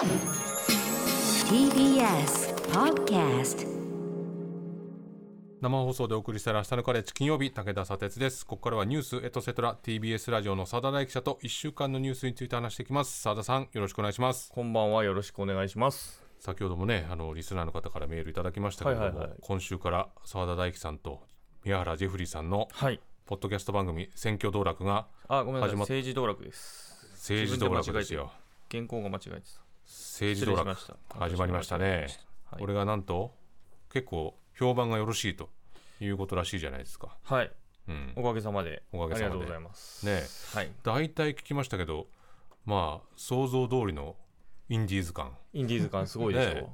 TBS Podcast 生放送でお送りしたら明日のカレッジ金曜日武田砂鉄ですここからはニュースエトセトラ TBS ラジオの澤田大記者と1週間のニュースについて話していきます澤田さんよろしくお願いしますこんばんはよろしくお願いします。先ほどもねあのリスナーの方からメールいただきましたけれども、はいはいはい今週から澤田大樹さんと宮原ジェフリーさんのはい。ポッドキャスト番組選挙道楽があ、ごめんなさい。始まっ政治道楽です。政治道楽ですよ原稿が間違えて政治道楽始まりましたね。はい。これがなんと結構評判がよろしいということらしいじゃないですか。た。はい。うん。おかげさまで。おかげさまで。ありがとうございます。ね。はい。大体聞きましたけどまあ想像通りのインディーズ感。インディーズ感すごいでしょ。ね。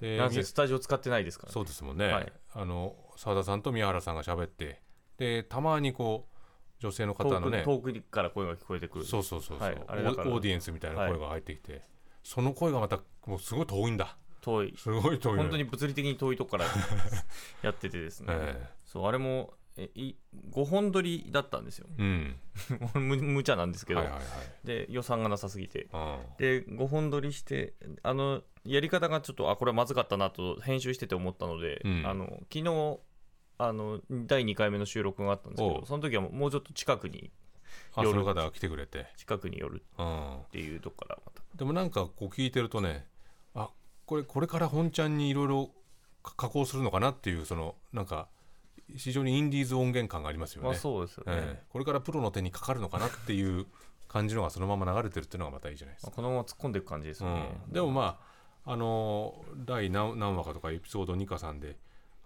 でなんせスタジオ使ってないですから、ね。そうですもんね、はい。あの澤田さんと宮原さんが喋ってでたまにこう女性の方のね。遠くから声が聞こえてくる。そうそうそうそう、はい。オーオーディエンスみたいな声が入ってきて、その声がまたもうすごい遠いんだ。遠い。すごい遠い本当に物理的に遠いとこから やっててですね。えそう、あれも、えい5本撮りだったんですよ。えうん。む無茶なんですけど、はいはいはい。で予算がなさすぎて。うん。で5本撮りしてあのやり方がちょっとあこれはまずかったなと編集してて思ったので、うん。あの昨日あの第2回目の収録があったんですけどその時はもうちょっと近くに夜。の方が来てくれて、近くに寄るうん、っていうとこからまた。でもなんかこう聞いてるとねあこれこれから本ちゃんにいろいろ加工するのかなっていうそのなんか非常にインディーズ音源感がありますよね、まあそうですよね、ええ。これからプロの手にかかるのかなっていう感じのがそのまま流れてるっていうのがまたいいじゃないですか、まあこのまま突っ込んでいく感じですよね、うん、でもまああの第何何話かとかエピソード2か3で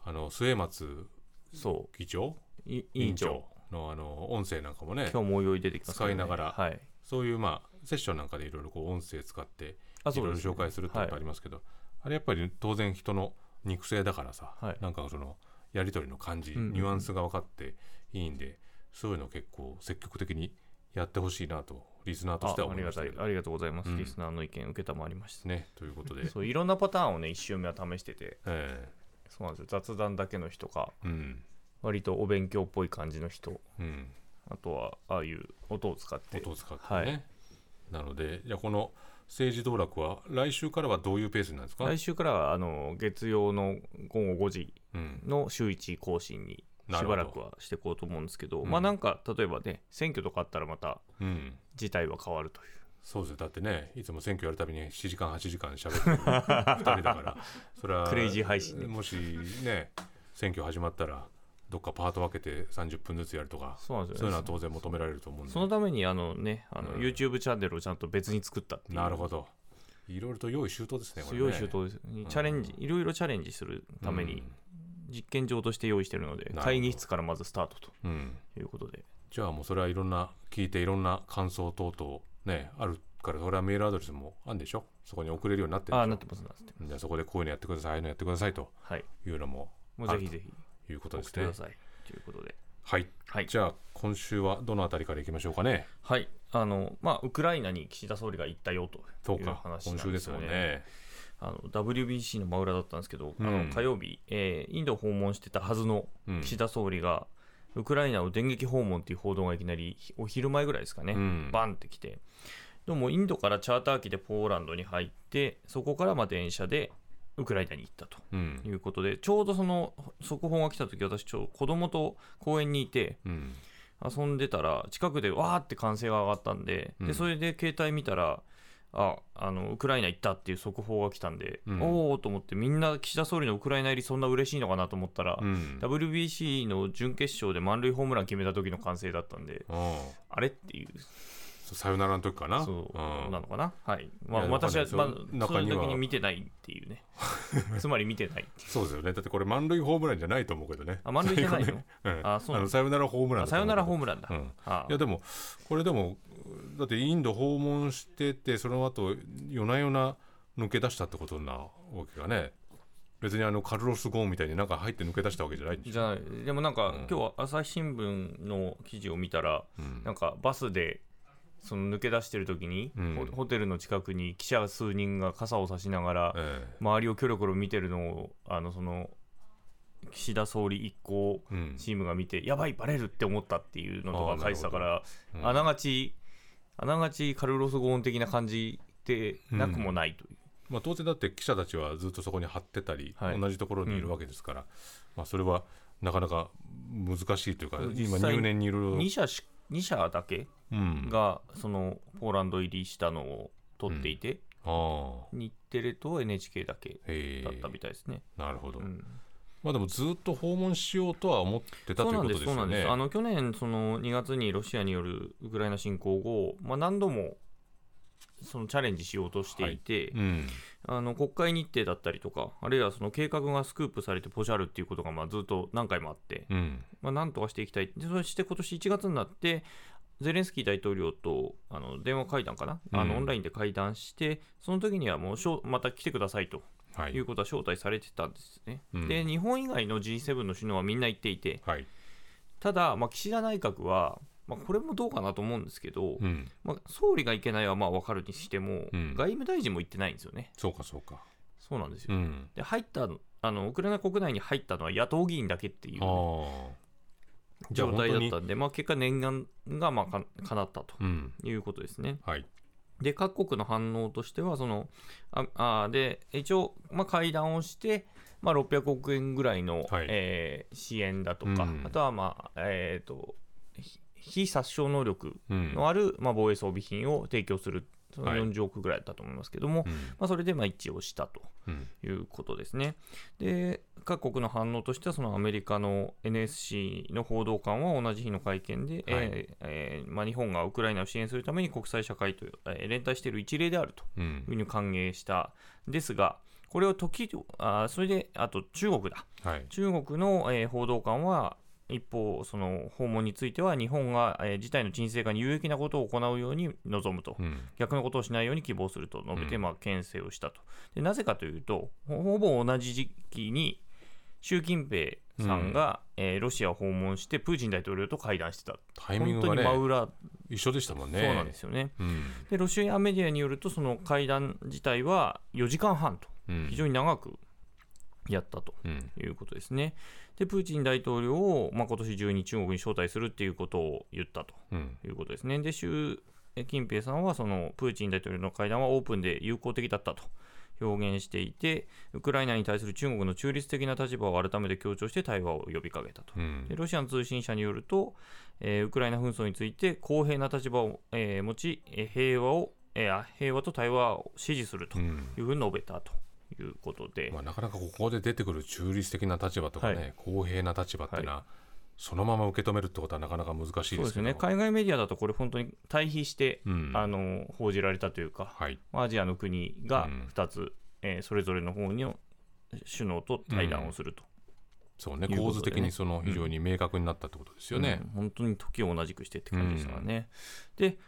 あの末松そ議長？委員長のあの音声なんかもね今日もおいおい出てきますね。使いながらはい。そういうまあセッションなんかでいろいろこう音声使っていろいろ紹介するってことありますけど、あれやっぱり当然人の肉声だからさ、はい。なんかそのやり取りの感じ、んうんニュアンスが分かっていいんでそういうの結構積極的にやってほしいなとリスナーとしては思いましたありがとうございます、うん。リスナーの意見受けたまわりました、ねということで、そういろんなパターンをね1周目は試してて。えそうなんですよ。雑談だけの人か。えうん割とお勉強っぽい感じの人。うん。あとはああいう音を使って。音を使ってね、はい。なのでじゃあこの政治道楽は来週からはどういうペースなんですか、来週からはあの月曜の午後5時うん、の週1更新にしばらくはしていこうと思うんですけど、うん。まあなんか例えばね選挙とかあったらまたうん、事態は変わるという。そうですよ。だってねいつも選挙やるたびに7時間8時間喋ってる2人だからそれは クレイジー配信ねもしね選挙始まったらどっかパート分けて30分ずつやるとかそういうのは当然求められると思うんで。そのためにあのねあの、うん。YouTube チャンネルをちゃんと別に作ったっていう。なるほど。いろいろと用意周到ですねこれね。強い周到です。にチャレンジいろいろチャレンジするために実験場として用意してるので、会議室からまずスタートということで。じゃあもうそれはいろんな聞いていろんな感想等々ねあるからそれはメールアドレスもあるんでしょ？そこに送れるようになってるああんでしょ？なってますなってます。じゃあそこでこういうのやってくださいああいうのやってくださいとはい。いうのももうぜひぜひ。ということ送ですね。ください。ということで。はい。はい。じゃあ今週はどのあたりからいきましょうかね。はい。あのまあウクライナに岸田総理が行ったよという話なん今週ですよねもんね。あの WBC の真裏だったんですけど、あうん。の火曜日、えーインドを訪問してたはずのうん。岸田総理が、ウクライナを電撃訪問っていう報道がいきなりお昼前ぐらいですかね、うん。バンってきて、でもインドからチャーター機でポーランドに入って、そこからまあ電車でウクライナに行ったと。うん。いうことで、ちょうどその速報が来た時私、ちょ子供と公園にいて、うん。遊んでたら、近くでわーって歓声が上がったんで、うん。でそれで携帯見たら、ああのウクライナ行ったっていう速報が来たんで、うん。おおと思って、みんな岸田総理のウクライナ入り、そんな嬉しいのかなと思ったら、うん。WBC の準決勝で満塁ホームラン決めた時の歓声だったんで、うんあれっていう、さよならの時かな。そううんなのかな、はい。まあ、私は、まあ、その時に見てないっていうね、つまり見てない。そうですよね。だってこれ満塁ホームランじゃないと思うけどね。あ満塁じゃないの？う んあそうなののさよならホームランあさよならホームムランだ。いやでもこれでもだってインド訪問しててその後夜な夜な抜け出したってことなわけがね。別にあのカルロス・ゴーンみたいになんか入って抜け出したわけじゃないんでじゃない。でもなんか、うん。今日は朝日新聞の記事を見たら、うん。なんかバスでその抜け出してる時に、うん。ホホテルの近くに記者数人が傘を差しながら、え周りをキョロキョロ見てるのをあのその岸田総理一行えうん。チームが見て、やばいバレるって思ったっていうのとか書いてたからうん。あながちあながちカルロス・ゴーン的な感じでなくもないという、まあ、当然だって記者たちはずっとそこに張ってたり、はい。同じところにいるわけですから、まあ、それはなかなか難しいというか今入念にいろいろ。2社し2社だけうん。がそのポーランド入りしたのを取っていて、ああ。日テレと NHK だけへだったえみたいですね。なるほど、うん。まあでもずっと訪問しようとは思ってたということですそうなんです、そうなんです。よねあの去年その2月にロシアによるウクライナ侵攻後、まあ、何度もそのチャレンジしようとしていて、うん。あの国会日程だったりとか、あるいはその計画がスクープされてポシャるっていうことがまあずっと何回もあって、うん。まあ、なんとかしていきたい、でそして今年1月になって、ゼレンスキー大統領とあの電話会談かな、あうん。のオンラインで会談して、その時にはもうしょまた来てくださいとはい。いうことは招待されてたんですね。うん。で、日本以外の G7 の首脳はみんな行っていて、はい。ただ、まあ、岸田内閣は、まあ、これもどうかなと思うんですけど、うん。まあ、総理が行けないはまあ分かるにしても、うん。外務大臣も行ってないんですよね。そうかそうか。そうなんですよ。うん。で入ったあのウクライナ国内に入ったのは野党議員だけっていうああ。じゃあ状態だったんで、まあ、結果、念願がまあか叶ったとうん。いうことですね。はい。で、各国の反応としては、そのああで一応、まあ、会談をして、まあ、600億円ぐらいの、はい。えー支援だとか、うん。あとは、まあえー、とひ非殺傷能力うん。のある、まあ、防衛装備品を提供する、そのはい。40億ぐらいだったと思いますけども、うん。まあ、それでまあ一致をしたとうん。いうことですね。で、各国の反応としては、そのアメリカの NSC の報道官は同じ日の会見で、えーえーまあ、日本がウクライナを支援するために国際社会と、えー連帯している一例であるとうんいうふうに歓迎したですが、これを時あそれで、あと中国だ。はい。中国の、えー報道官は、一方、その訪問については、日本が、えー事態の沈静化に有益なことを行うように望むと。うん。逆のことをしないように希望すると述べて、うん。まあ、牽制をしたと。で。なぜかというと、ほほぼ同じ時期に習近平さんが、えーロシアを訪問して、プーチン大統領と会談してた、タイミン本当グがねに真裏、一緒でしたもんね。そうなんですよね。うん。で、ロシアメディアによると、その会談自体は4時間半と、うん。非常に長くやったと。うんいうことですね。で、プーチン大統領を、まあ、今年中に中国に招待するっていうことを言ったとうんいうことですね。で、習近平さんは、そのプーチン大統領の会談はオープンで友好的だったと表現していて、ウクライナに対する中国の中立的な立場を改めて強調して対話を呼びかけたと。うんでロシアの通信社によると、えーウクライナ紛争について公平な立場を、えー持ち、えー平和を、えー平和と対話を支持するとういうんふうに述べたということで、まあ、なかなかここで出てくる中立的な立場とかね、はい。公平な立場っていうのは、そのまま受け止めるってことはなかなか難しいですけど。そうですね、海外メディアだとこれ本当に対比して、うん。あの報じられたというか、はい。アジアの国がうん。2つ、えーそれぞれの方に首脳と対談をすると、そうね。いうことでね。構図的にその非常に明確になったってことですよね。うん。本当に時を同じくしてって感じでしたからね。で、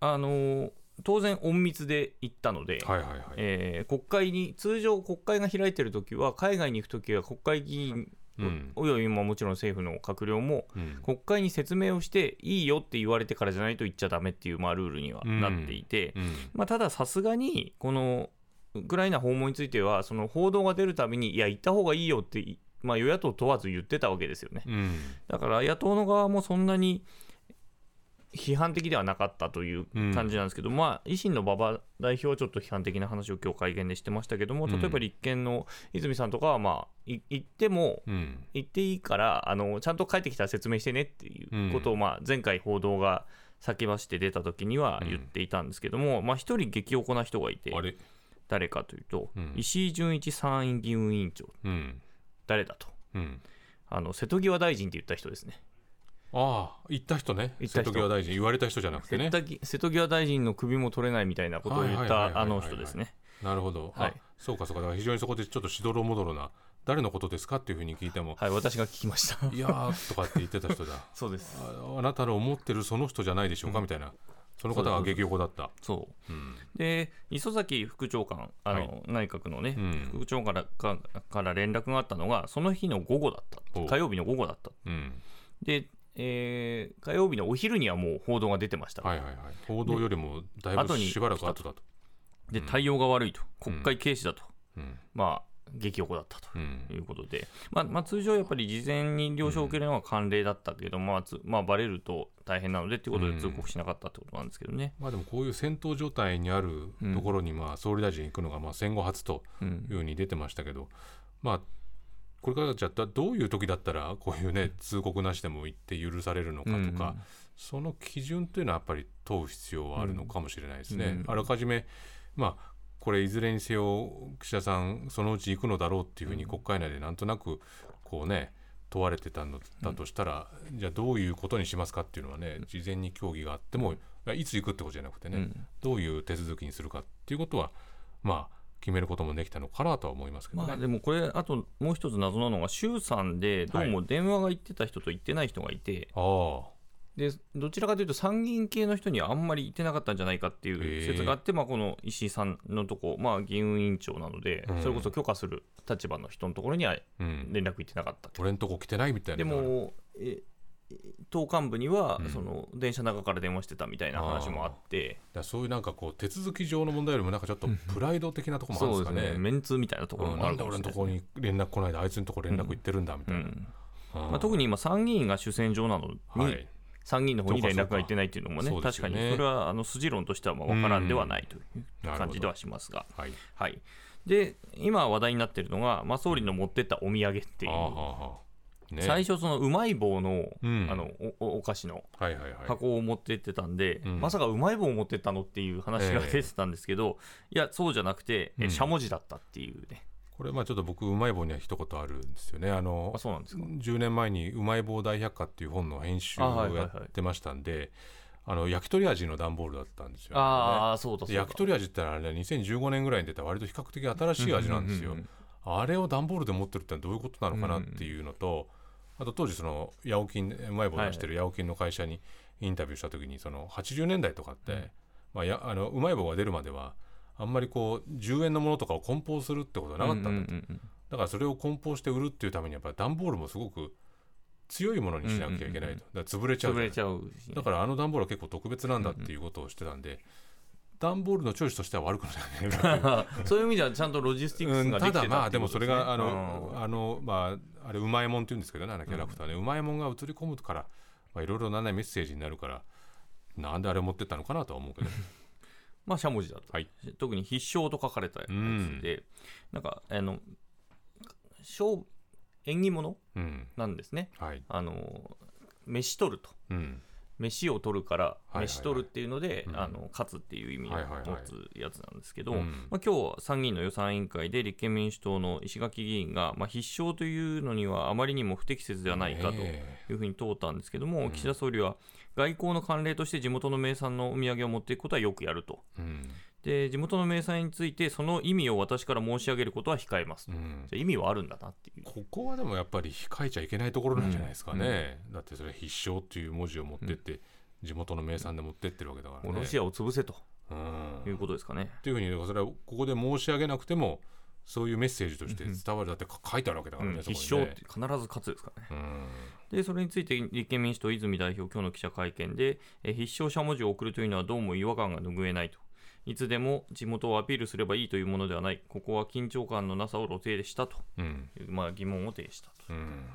あのー当然、隠密で行ったので、はいはいはい。えー国会に、通常、国会が開いてるときは、海外に行くときは国会議員、うん。およびまあもちろん政府の閣僚も、うん。国会に説明をして、いいよって言われてからじゃないと言っちゃだめっていう、まあ、ルールにはなっていて、うん。まあ、たださすがにこのウクライナ訪問についてはその報道が出るたびにいや行った方がいいよって、いまあ、与野党問わず言ってたわけですよね。うん。だから野党の側もそんなに批判的ではなかったという感じなんですけど、まあ維新の馬場代表はちょっと批判的な話を今日会見でしてましたけどもうん。例えば立憲の泉さんとかはまあい言ってもうん。言っていいからあのちゃんと帰ってきたら説明してねっていうことを、まあ、前回報道が先走って出た時には言っていたんですけども、まあ一人激おこな人がいて誰かというと、うん。石井純一参院議運委員長うん。誰だと。うん。あの瀬戸際大臣って言った人ですねああ言った人ね。言った人。瀬戸際大臣言われた人じゃなくてね。瀬戸際大臣の首も取れないみたいなことを言ったあの人ですね。なるほど、はい。あそうかそうか。だから非常にそこでちょっとしどろもどろな誰のことですかっていうふうに聞いても。はい私が聞きました。いやーとかって言ってた人だ。そうです。ああなたの思ってるその人じゃないでしょうか、みたいな。その方が激おこだった。そう。うん。で磯崎副長官あの、はい。内閣のね、うん。副長官からかから連絡があったのがその日の午後だった。お火曜日の午後だった。うん。で、えー火曜日のお昼にはもう報道が出てました、はいはいはい。報道よりもだいぶしばらく後だと。で対応が悪いと。国会軽視だと、うん。まあ激おこだったとうん。いうことで、まあまあ、通常やっぱり事前に了承を受けるのが慣例だったけど、まあつまあ、バレると大変なのでっていうことで通告しなかったってことなんですけどね。まあでもこういう戦闘状態にあるところにまあ総理大臣行くのがまあ戦後初とうん。いうふうに出てましたけど、まあこれからじゃあどういう時だったらこういうね通告なしでも行って許されるのかとか、その基準というのはやっぱり問う必要はあるのかもしれないですね。うんあらかじめまあこれいずれにせよ岸田さんそのうち行くのだろうっていうふうに国会内でなんとなくこうね問われてたのだとしたら、じゃあどういうことにしますかっていうのはね事前に協議があってもいつ行くってことじゃなくてね、うん。どういう手続きにするかっていうことはまあ決めることもできたのかなとは思いますけどね。まあ、でもこれ、あともう一つ謎なのが、衆参でどうも電話が行ってた人と行ってない人がいて、あでどちらかというと参議院系の人にはあんまり行ってなかったんじゃないかっていう説があって、まあ、この石井さんのとこ、まあ、議運委員長なので、うん。それこそ許可する立場の人のところには連絡行ってなかった俺んとこ来てないみたいなでも、え党幹部には、うん。その電車の中から電話してたみたいな話もあって、だそういうなんかこう手続き上の問題よりもなんかちょっとプライド的なところもあるんですかね。メンツみたいなところうんもあるかもしれない。ですねところに連絡来ないであいつのところ連絡行ってるんだみたいな。うん。うん。まあ、特に今、参議院が主戦場なのに、はい。参議院の方に連絡が行ってないっていうのもね、そうかそうか。確かに。それはあの筋論としてはまあ分からんではないという感じではしますが、はい。はい、で今話題になっているのが、まあ、総理の持ってったお土産っていう、ね最初、そのうまい棒の,、うんあのおおお菓子のはいはいはい。箱を持ってってたんで、うんまさかうまい棒を持ってったのっていう話が出てたんですけど、いや、そうじゃなくて、えうんしゃもじだったっていうね、これまあちょっと僕うまい棒には一言あるんですよね。あのあそうなんですか。10年前に「うまい棒大百科」っていう本の編集あはいをはいはいやってましたんであの焼き鳥味の段ボールだったんですよ、ね。ああ、そうだ焼き鳥味ってのはね2015年ぐらいに出た割と比較的新しい味なんですよ。うんうんうんあれを段ボールで持ってるってのはどういうことなのかなっていうのと、あと当時その八百金うまい。棒出してる八百金の会社にインタビューした時にその80年代とかって、まあ、やあのうまい棒が出るまではあんまりこう10円のものとかを梱包するってことはなかったんだと、うんうんうんうん。だからそれを梱包して売るっていうためにやっぱり段ボールもすごく強いものにしなきゃいけないと、だから潰れちゃうじゃない潰れちゃうし。だからあの段ボールは結構特別なんだっていうことをしてたんで、段ボールのチョイスとしては悪くない。そういう意味ではちゃんとロジスティックスうんたができてただまあでもそれがあの、あのまああれうまいもんって言うんですけどねあのキャラクターね、うまいもんが映り込むからまあいろいろなねメッセージになるからなんであれ持ってったのかなとは思うけど まあしゃもじだった、はい。特に必勝と書かれたやつで、なんかあの勝縁起物うん。なんですね。はい。あの飯取ると。うん飯を取るから飯取るっていうので、うん。あの勝つっていう意味を持つやつなんですけど、うん。まあ、今日参議院の予算委員会で立憲民主党の石垣議員が、まあ、必勝というのにはあまりにも不適切ではないかとえいうふうに通ったんですけども、うん。岸田総理は外交の慣例として地元の名産のお土産を持っていくことはよくやると。で地元の名産についてその意味を私から申し上げることは控えます、うん。じゃあ意味はあるんだなっていう。ここはでもやっぱり控えちゃいけないところなんじゃないですかね、だってそれ必勝っていう文字を持ってって、地元の名産で持ってってるわけだからね。ロシアを潰せとうん。いうことですかね。っていうふうにそれはここで申し上げなくてもそういうメッセージとして伝わるだってか書いてあるわけだからね、うん必勝って必ず勝つですからね。うん。でそれについて立憲民主党泉代表、今日の記者会見で、え必勝しゃもじを送るというのはどうも違和感が拭えないと。いつでも地元をアピールすればいいというものではない、ここは緊張感のなさを露呈したと。うん。いう、まあ、疑問を呈したと。うん。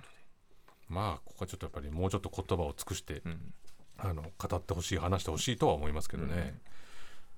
まあここはちょっとやっぱりもうちょっと言葉を尽くして、ん。あの語ってほしい話してほしいとは思いますけどね。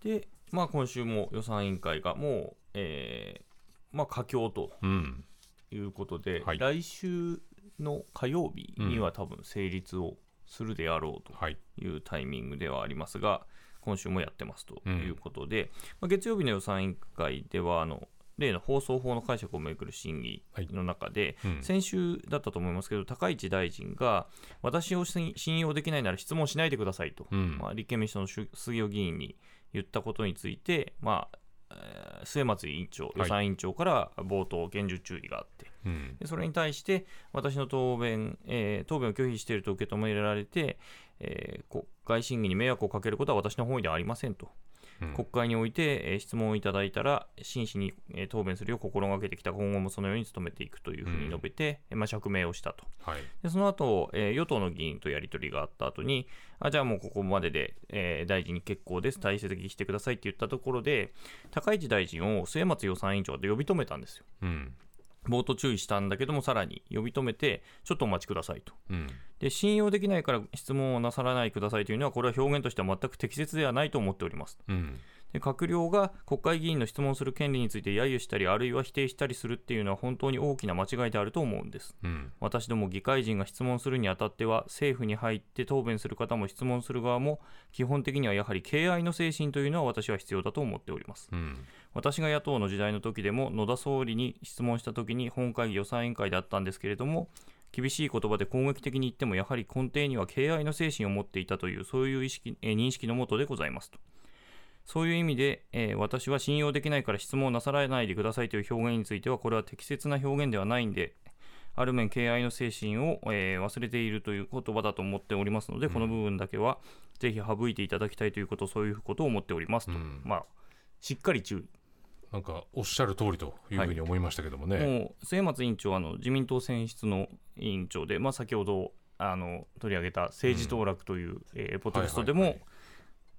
で、まあ、今週も予算委員会がもう、えーまあ、佳境とうん。いうことで、はい。来週の火曜日には多分成立をするであろうとはい。いうタイミングではありますが、今週もやってますということで、まあ、月曜日の予算委員会ではあの例の放送法の解釈をめぐる審議の中で、うん。先週だったと思いますけど、高市大臣が、私を信信用できないなら質問しないでくださいと、うん。まあ、立憲民主党の杉尾議員に言ったことについて、まあえー末松委員長、予算委員長から冒頭、厳重注意があって、うん。でそれに対して、私の答弁、えー答弁を拒否していると受け止められて、えー国会審議に迷惑をかけることは私の方ではありませんと。うん国会において、えー質問をいただいたら、真摯に、えー答弁するよう心がけてきた、今後もそのように努めていくというふうに述べて、えーまあ、釈明をしたと。はいでその後、えー与党の議員とやり取りがあった後に、あじゃあもうここまでで、えー大臣に結構です、退席してくださいって言ったところで、高市大臣を末松予算委員長で呼び止めたんですよ。うん冒頭注意したんだけども、さらに呼び止めて、ちょっとお待ちくださいと。うんで信用できないから質問をなさらないくださいというのは、これは表現としては全く適切ではないと思っております。うんで閣僚が国会議員の質問する権利について揶揄したり、あるいは否定したりするっていうのは本当に大きな間違いであると思うんです。うん私ども議会人が質問するにあたっては、政府に入って答弁する方も質問する側も、基本的にはやはり敬愛の精神というのは私は必要だと思っております。うん私が野党の時代の時でも野田総理に質問した時に本会議予算委員会であったんですけれども厳しい言葉で攻撃的に言ってもやはり根底には敬愛の精神を持っていたというそういう意識、えー認識のもとでございますとそういう意味で、えー私は信用できないから質問をなさらないでくださいという表現についてはこれは適切な表現ではないんである面敬愛の精神を、えー忘れているという言葉だと思っておりますので、この部分だけはぜひ省いていただきたいということそういうことを思っておりますと、うん。まあしっかり注意。なんかおっしゃる通りというふうに思いましたけどもね、もう末松委員長はあの自民党選出の委員長で、まあ、先ほどあの取り上げた政治当落という、えーポッドキャストでも、はいはいはい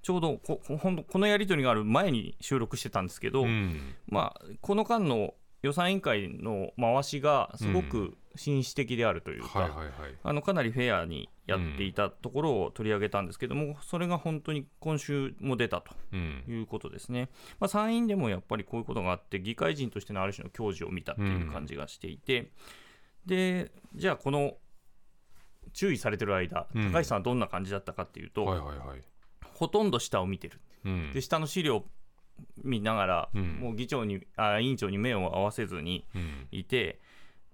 ちょうどここのやり取りがある前に収録してたんですけど、うん。まあ、この間の予算委員会の回しがすごく紳士的であるというか、はいはいはい。あのかなりフェアにやっていたところを取り上げたんですけども、それが本当に今週も出たとうん。いうことですね、まあ、参院でもやっぱりこういうことがあって、議会人としてのある種の矜持を見たっていう感じがしていて、でじゃあ、この注意されてる間、うん。高橋さんはどんな感じだったかっていうと、はいはいはいほとんど下を見てる、うん。で下の資料見ながら、うん。もう議長にあ委員長に目を合わせずにうん。いて、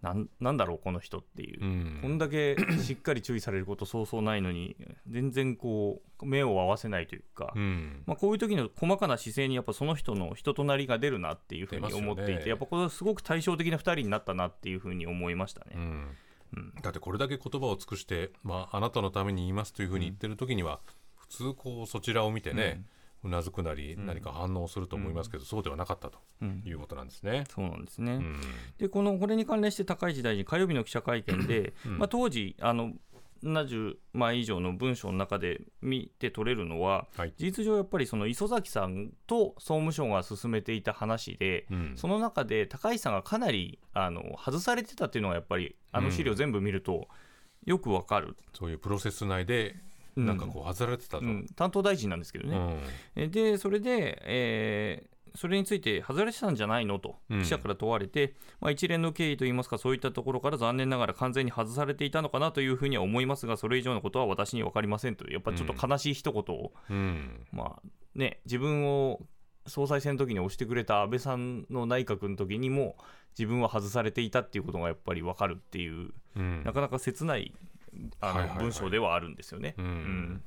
なんなんだろう、この人っていう。うん。こんだけしっかり注意されることそうそうないのに全然こう目を合わせないというか、うん。まあ、こういう時の細かな姿勢にやっぱその人の人となりが出るなっていうふうに思っていて、やっぱこれはすごく対照的な2人になったなっていうふうに思いましたね。うん。うん。だってこれだけ言葉を尽くして、まあ、あなたのために言いますというふうに言ってる時には、普通こうそちらを見てね、うなずくなり何か反応すると思いますけど、そうではなかったとうん。いうことなんですね。そうなんですね、うん。でこのこれに関連して高市大臣、火曜日の記者会見で、うん。まあ、当時あの、70枚以上の文章の中で見て取れるのは、はい。事実上、やっぱりその磯崎さんと総務省が進めていた話で、うん。その中で高市さんがかなりあの外されてたっていうのは、やっぱりあの資料全部見るとよくわかる、そういうプロセス内でなんかこう外れてたと。うん。担当大臣なんですけどね。うん。えで、それで、えーそれについて外れてたんじゃないの？とうん。記者から問われて、まあ、一連の経緯といいますか、そういったところから残念ながら完全に外されていたのかなというふうには思いますが、それ以上のことは私には分かりませんと。やっぱちょっと悲しい一言を、うん。まあね、自分を総裁選の時に押してくれた安倍さんの内閣の時にも、自分は外されていたっていうことがやっぱり分かるっていう、うん。なかなか切ないあの、文章ではあるんですよね。うん。うん。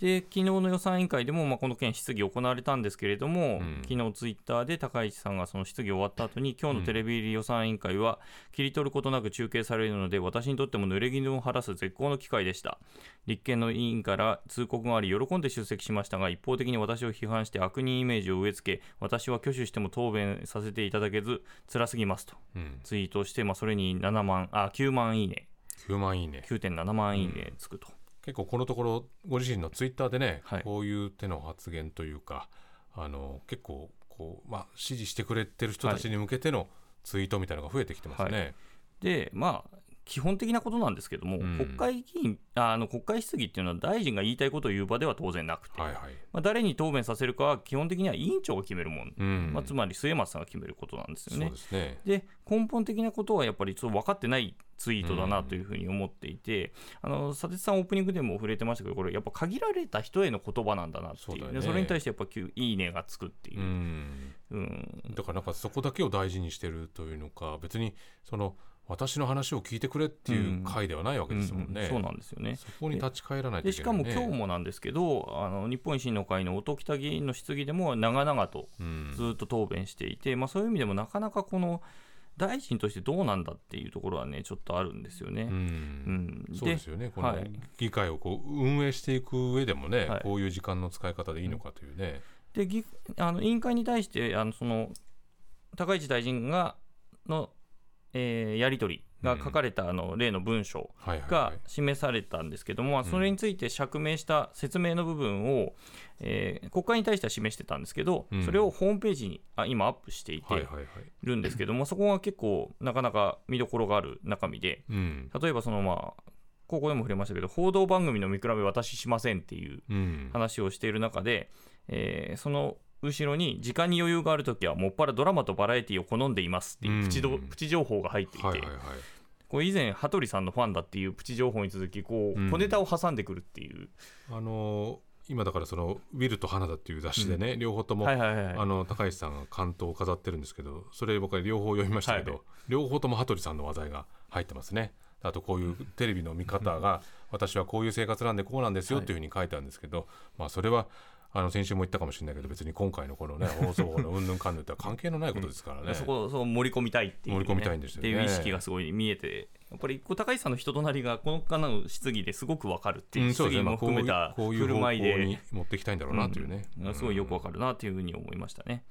で昨日の予算委員会でも、まあ、この件、質疑行われたんですけれども、うん。昨日ツイッターで高市さんがその質疑終わった後に、今日のテレビ予算委員会は、切り取ることなく中継されるので、私にとっても濡れ衣を晴らす絶好の機会でした。立憲の委員から通告があり、喜んで出席しましたが、一方的に私を批判して悪人イメージを植え付け、私は挙手しても答弁させていただけず、辛すぎますと。うん。ツイートして、まあ、それに7万あ9万いいね、9万いいね9.7万いいねつくと。結構このところご自身のツイッターでね、はいこういう手の発言というかあの結構こう、まあ、支持してくれてる人たちに向けてのツイートみたいなのが増えてきてますね。でまあ基本的なことなんですけども、うん国会議員あの国会質疑っていうのは大臣が言いたいことを言う場では当然なくて、はいはいまあ、誰に答弁させるかは基本的には委員長が決めるもん、うんまあ、つまり末松さんが決めることなんですよねで。すね。で根本的なことはやっぱりちょっと分かってないツイートだなというふうに思っていて、あの佐哲さん、オープニングでも触れてましたけど、これ、やっぱ限られた人への言葉なんだなっていう、そね。でそれに対してやっぱいいねがつくっていう。う、ん。うん。だからなんかそこだけを大事にしてるというのか別にその私の話を聞いてくれっていう回ではないわけですもんね。うんそうなんですよね。そこに立ち返らないとでしかもいけないね。今日もなんですけど、あの日本維新の会の音喜多議員の質疑でも長々とうん。ずっと答弁していて、まあ、そういう意味でもなかなかこの大臣としてどうなんだっていうところはね、ちょっとあるんですよね。ううん。んそうですよね、このはい。議会をこう運営していく上でもね、はい。こういう時間の使い方でいいのかというね。で議あの委員会に対してあのその高市大臣がの、えーやり取りが書かれたあの例の文章がい示されたんですけども、まあそれについて釈明した説明の部分を、えー国会に対しては示してたんですけど、うん。それをホームページにあ今アップしていてるんですけども、そこが結構なかなか見どころがある中身でうん。例えばそのまあここでも触れましたけど報道番組の見比べ私しませんっていううん。話をしている中で、えーその後ろに時間に余裕があるときはもっぱらドラマとバラエティを好んでいますっていうプチど、うんプチ情報が入っていて、はいはいはい。これ以前羽鳥さんのファンだっていうプチ情報に続きこううん。小ネタを挟んでくるっていう、あのー今だからその「ウィルと花田」っていう雑誌でね、両方とも、はいはいはいあの高橋さんが関東を飾ってるんですけどそれ僕は両方読みましたけど、はい両方とも羽鳥さんの話題が入ってますね。あとこういうテレビの見方が私はこういう生活なんでこうなんですよっていうふうに書いてあるんですけど、まあそれはあの先週も言ったかもしれないけど別に今回のこのね 放送法のうんぬんかんぬんとは関係のないことですからね。そこそう盛り込みたいっていう、ね、盛り込みたいんですよね。っていう意識がすごい見えてやっぱり高市さんの人となりがこの方の質疑ですごくわかるっていううん質疑もそうですね。まあこういう含めたこういう振る舞い方向でに持っていきたいんだろうなというね、うん。すごいよくわかるなというふうに思いましたね。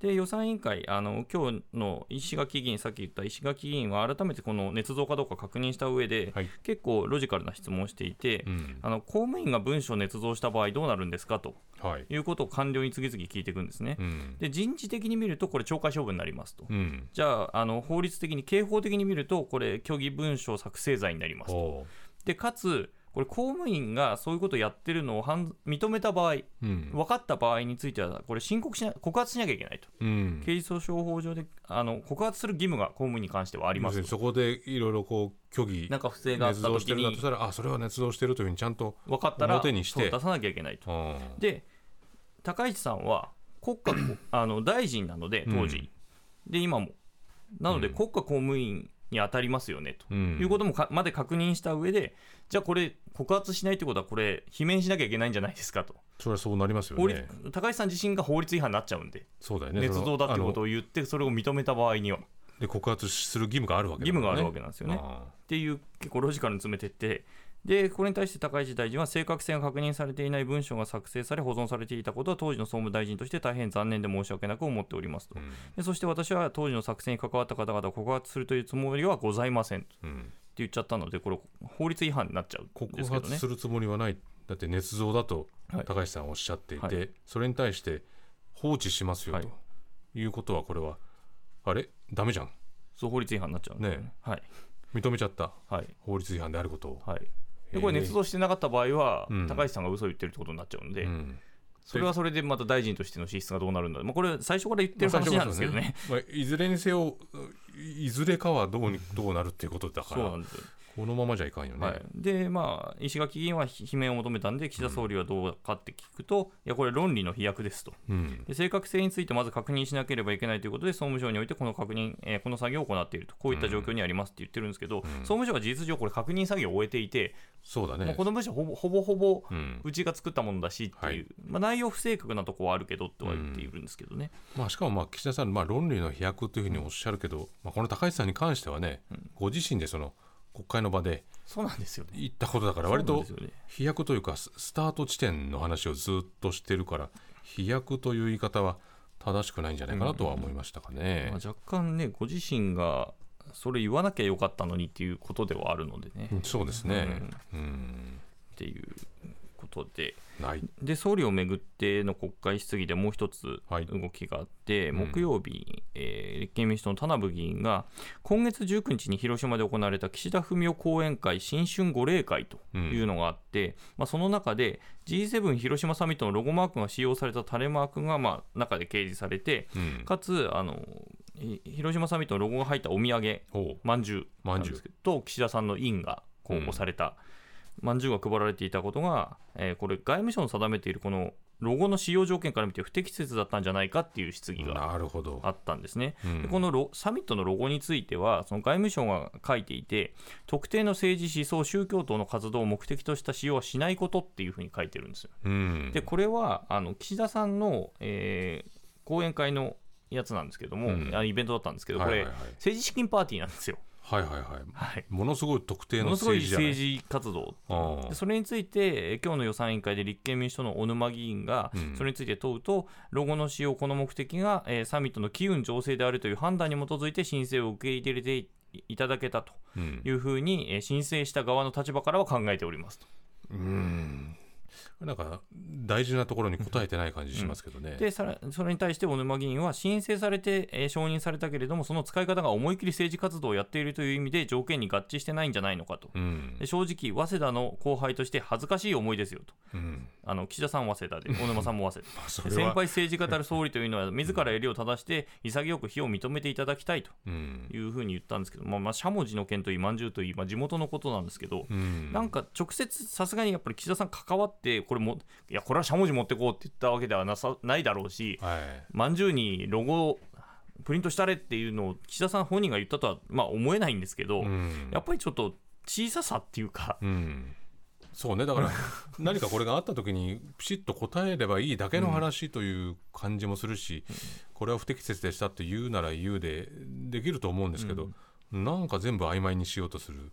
で予算委員会、あの今日の石垣議員、さっき言った石垣議員は改めてこの捏造かどうか確認した上で、はい結構ロジカルな質問をしていて、うんあの公務員が文書を捏造した場合どうなるんですかとはいいうことを官僚に次々聞いていくんですね。うんで人事的に見ると、これ、懲戒処分になりますと。うんじゃああの、法律的に、刑法的に見ると、これ、虚偽文書作成罪になりますと。でかつ、これ、公務員がそういうことをやってるのを犯認めた場合、うん。分かった場合については、これ、申告しな告発しなきゃいけないと。うん。刑事訴訟法上であの告発する義務が公務員に関してはあります。そこでいろいろこう虚偽なんか不正があっ捏たとしたらあそれは捏造してるというふうにちゃんと、分かったら表にして。そう出さなきゃいけないと。うんで、高市さんは国家あの大臣なので、当時、で今も。なので、うん。国家公務員に当たりますよねと。うん。いうこともかまで確認した上で、じゃあこれ、告発しないということは、これ、罷免しなきゃいけないんじゃないですかと、それはそうなりますよね。高市さん自身が法律違反になっちゃうんで、そうだよね。捏造だってことをを言って、それを認めた場合には、で告発する義務があるわけ義務があるわけけなんですよね。あっていう結構ロジカルに詰めてってでこれに対して高市大臣は正確性が確認されていない文章が作成され保存されていたことは当時の総務大臣として大変残念で申し訳なく思っておりますと、うん。でそして私は当時の作成に関わった方々を告発するというつもりはございませんってうん。言っちゃったのでこれ法律違反になっちゃうん告ですけどね。発するつもりはない。だって捏造だとはい。高橋さんはおっしゃっていて、はい。それに対して放置しますよはい。ということはこれはあれ？ダメじゃん。そう法律違反になっちゃうね。ねはい。認めちゃった。はい。法律違反であることを、はいでこれ捏造してなかった場合は、うん。高橋さんが嘘を言ってるってことになっちゃうんで、うん。それはそれでまた大臣としての資質がどうなるんだ、まあ、これ最初から言ってる話なんですけどね。まあ、いずれにせよいずれかはどうにどうなるっていうことだから。そうなんですよこのままじゃいかんよね、はい、で、まあ、石垣議員は罷免を求めたんで、岸田総理はどうかって聞くと、いや、これ、論理の飛躍ですと。うん。で、正確性についてまず確認しなければいけないということで、総務省においてこの確認、えーこの作業を行っていると、こういった状況にありますって言ってるんですけど、総務省は事実上、これ、確認作業を終えていて、そうだね。この文書ほぼ、ほぼほぼうん。うちが作ったものだしっていう、はい。まあ、内容不正確なところはあるけどとは言っているんですけどね。まあ、しかもまあ岸田さん、まあ、論理の飛躍というふうにおっしゃるけど、まあ、この高市さんに関してはね、ご自身でその国会の場でそうなんですよね。言ったことだから割と飛躍というかススタート地点の話をずっとしてるから飛躍という言い方は正しくないんじゃないかなとは思いましたかね。まあ、若干ね、ご自身がそれ言わなきゃよかったのにっていうことではあるのでね。うんそうですね。うん、っていうことで、ない。で総理をめぐっての国会質疑でもう一つはい。動きがあって、うん。木曜日、えー立憲民主党の田名部議員が、今月19日に広島で行われた岸田文雄後援会新春御礼会というのがあって、まあ、その中で G7 広島サミットのロゴマークが使用されたタレマークがまあ中で掲示されて、うん、かつあのひ広島サミットのロゴが入ったお土産、まんじゅうと岸田さんの印がこう押された、まんじゅうが配られていたことが、えーこれ外務省の定めているこのロゴの使用条件から見て不適切だったんじゃないかっていう質疑が。あったんですね。うんでこのロサミットのロゴについてはその外務省が書いていて特定の政治思想宗教等の活動を目的とした使用はしないことっていうふうに書いてるんですよ。うん、でこれはあの岸田さんの、えー講演会のやつなんですけども、うんイベントだったんですけど、これ、はいはいはい政治資金パーティーなんですよ。はいはいはい。はい。ものすごい特定のものすごい政治活動。でそれについて、えー今日の予算委員会で立憲民主党の小沼議員がうん。それについて問うと、ロゴの使用、この目的が、えーサミットの機運醸成であるという判断に基づいて申請を受け入れていただけたとうん。いうふうに、えー申請した側の立場からは考えておりますと。うんなんか大事なところに答えてない感じしますけどね。でさらそれに対して小沼議員は申請されて、えー承認されたけれどもその使い方が思い切り政治活動をやっているという意味で条件に合致してないんじゃないのかと。うんで正直、早稲田の後輩として恥ずかしい思いですよと、うんあの岸田さんは早稲田で、小沼さんも早稲田先輩政治家たる総理というのは、自ら襟を正して、潔く非を認めていただきたいとうん。いうふうに言ったんですけど、まあ、まあしゃもじの件といい、まんじゅうといい、まあ、地元のことなんですけど、うん。なんか直接、さすがにやっぱり岸田さん関わって、これも、いや、これはしゃもじ持ってこうって言ったわけではなさないだろうし、はい。まんじゅうにロゴをプリントしたれっていうのを岸田さん本人が言ったとは、まあ、思えないんですけど、うん。やっぱりちょっと小ささっていうか、うんそうね。だから 何かこれがあった時にピシッと答えればいいだけの話という感じもするし、これは不適切でしたって言うなら言うでできると思うんですけど、なんか全部曖昧にしようとする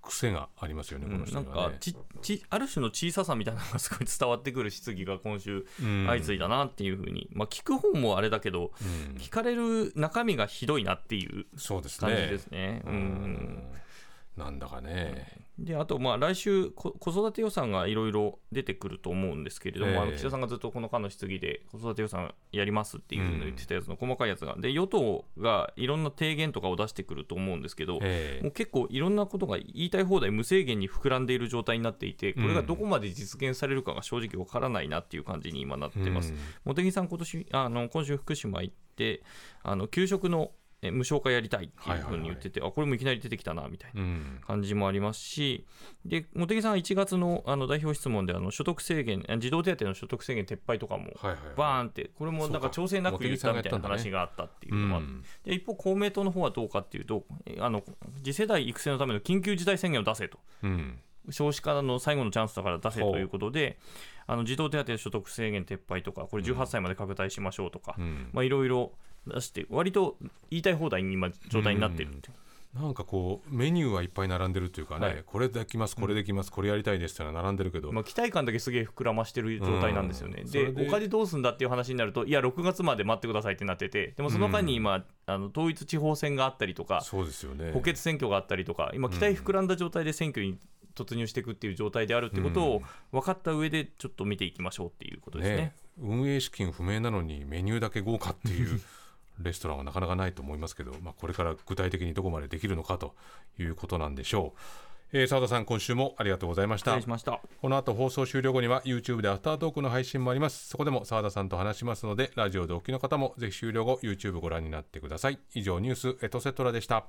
癖がありますよね、この人なんにはね。かちちある種の小ささみたいなのがすごい伝わってくる質疑が今週うん。相次いだなっていうふうに、まあ、聞く方もあれだけど、うん。聞かれる中身がひどいなっていうそうです感じねですね。うんなんだかね、であと、まあ、来週こ、子育て予算がいろいろ出てくると思うんですけれども、ええ。あの岸田さんがずっとこの間の質疑で、子育て予算やりますっていうのを言ってたやつの細かいやつが、で与党がいろんな提言とかを出してくると思うんですけど、ええ。もう結構いろんなことが言いたい放題無制限に膨らんでいる状態になっていて、これがどこまで実現されるかが正直わからないなっていう感じに今なってます。うん。茂木さん今年あの今週福島行ってあの給食のえ無償化やりたいっていうふうに言ってて、あこれもいきなり出てきたなみたいなうん。感じもありますしで茂木さんは1月のあの代表質問であの所得制限あ児童手当の所得制限撤廃とかもはいはいはい。バーンってこれもなんか調整なく言ったみたいな話があったっていううのもあって。ん。で一方、公明党の方はどうかっていうと、えあの次世代育成のための緊急事態宣言を出せと、うん。少子化の最後のチャンスだから出せということで、あの児童手当所得制限撤廃とか、これ18歳まで拡大しましょうとか、いろいろ出して、割と言いたい放題に今、状態になってるって。いうなんかこうメニューはいっぱい並んでるというかね、はい。これできますこれできます、これやりたいですってのは並んでるけど、まあ、期待感だけすげえ膨らましてる状態なんですよね。でうん。それでお金どうすんだっていう話になると、いや、6月まで待ってくださいってなってて、でもその間に今、あの統一地方選があったりとか、そうですよね。補欠選挙があったりとか、今、期待膨らんだ状態で選挙に突入していくっていう状態であるってことを分かった上で、ちょっと見ていきましょうっていうことですね。ね運営資金不明なのにメニューだけ豪華っていう レストランはなかなかないと思いますけど、まあ、これから具体的にどこまでできるのかということなんでしょう。えー、澤田さん今週もありがとうございましたしました。この後放送終了後には YouTube でアフタートークの配信もありますそこでも澤田さんと話しますのでラジオでお聞きの方もぜひ終了後 YouTube ご覧になってください以上ニュースエトセトラでした